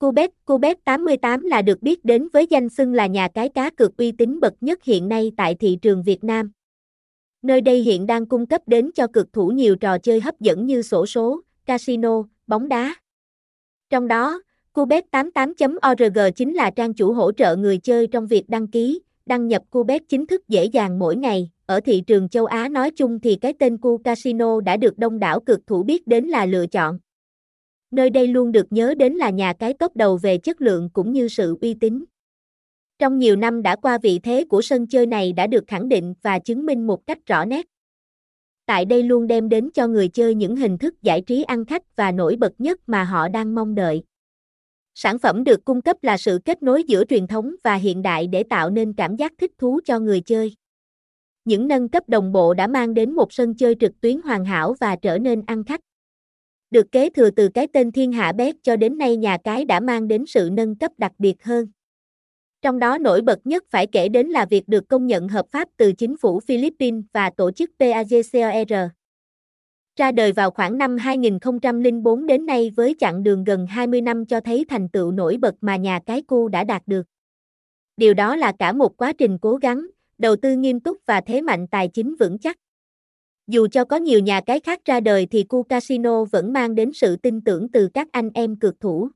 Cubet, Cubet 88 là được biết đến với danh xưng là nhà cái cá cược uy tín bậc nhất hiện nay tại thị trường Việt Nam. Nơi đây hiện đang cung cấp đến cho cực thủ nhiều trò chơi hấp dẫn như sổ số, casino, bóng đá. Trong đó, Cubet88.org chính là trang chủ hỗ trợ người chơi trong việc đăng ký, đăng nhập Cubet chính thức dễ dàng mỗi ngày. Ở thị trường châu Á nói chung thì cái tên Cu Casino đã được đông đảo cực thủ biết đến là lựa chọn. Nơi đây luôn được nhớ đến là nhà cái top đầu về chất lượng cũng như sự uy tín. Trong nhiều năm đã qua vị thế của sân chơi này đã được khẳng định và chứng minh một cách rõ nét. Tại đây luôn đem đến cho người chơi những hình thức giải trí ăn khách và nổi bật nhất mà họ đang mong đợi. Sản phẩm được cung cấp là sự kết nối giữa truyền thống và hiện đại để tạo nên cảm giác thích thú cho người chơi. Những nâng cấp đồng bộ đã mang đến một sân chơi trực tuyến hoàn hảo và trở nên ăn khách. Được kế thừa từ cái tên Thiên Hạ bét cho đến nay nhà cái đã mang đến sự nâng cấp đặc biệt hơn. Trong đó nổi bật nhất phải kể đến là việc được công nhận hợp pháp từ chính phủ Philippines và tổ chức PAGCOR. Ra đời vào khoảng năm 2004 đến nay với chặng đường gần 20 năm cho thấy thành tựu nổi bật mà nhà cái cu đã đạt được. Điều đó là cả một quá trình cố gắng, đầu tư nghiêm túc và thế mạnh tài chính vững chắc. Dù cho có nhiều nhà cái khác ra đời thì cu casino vẫn mang đến sự tin tưởng từ các anh em cược thủ.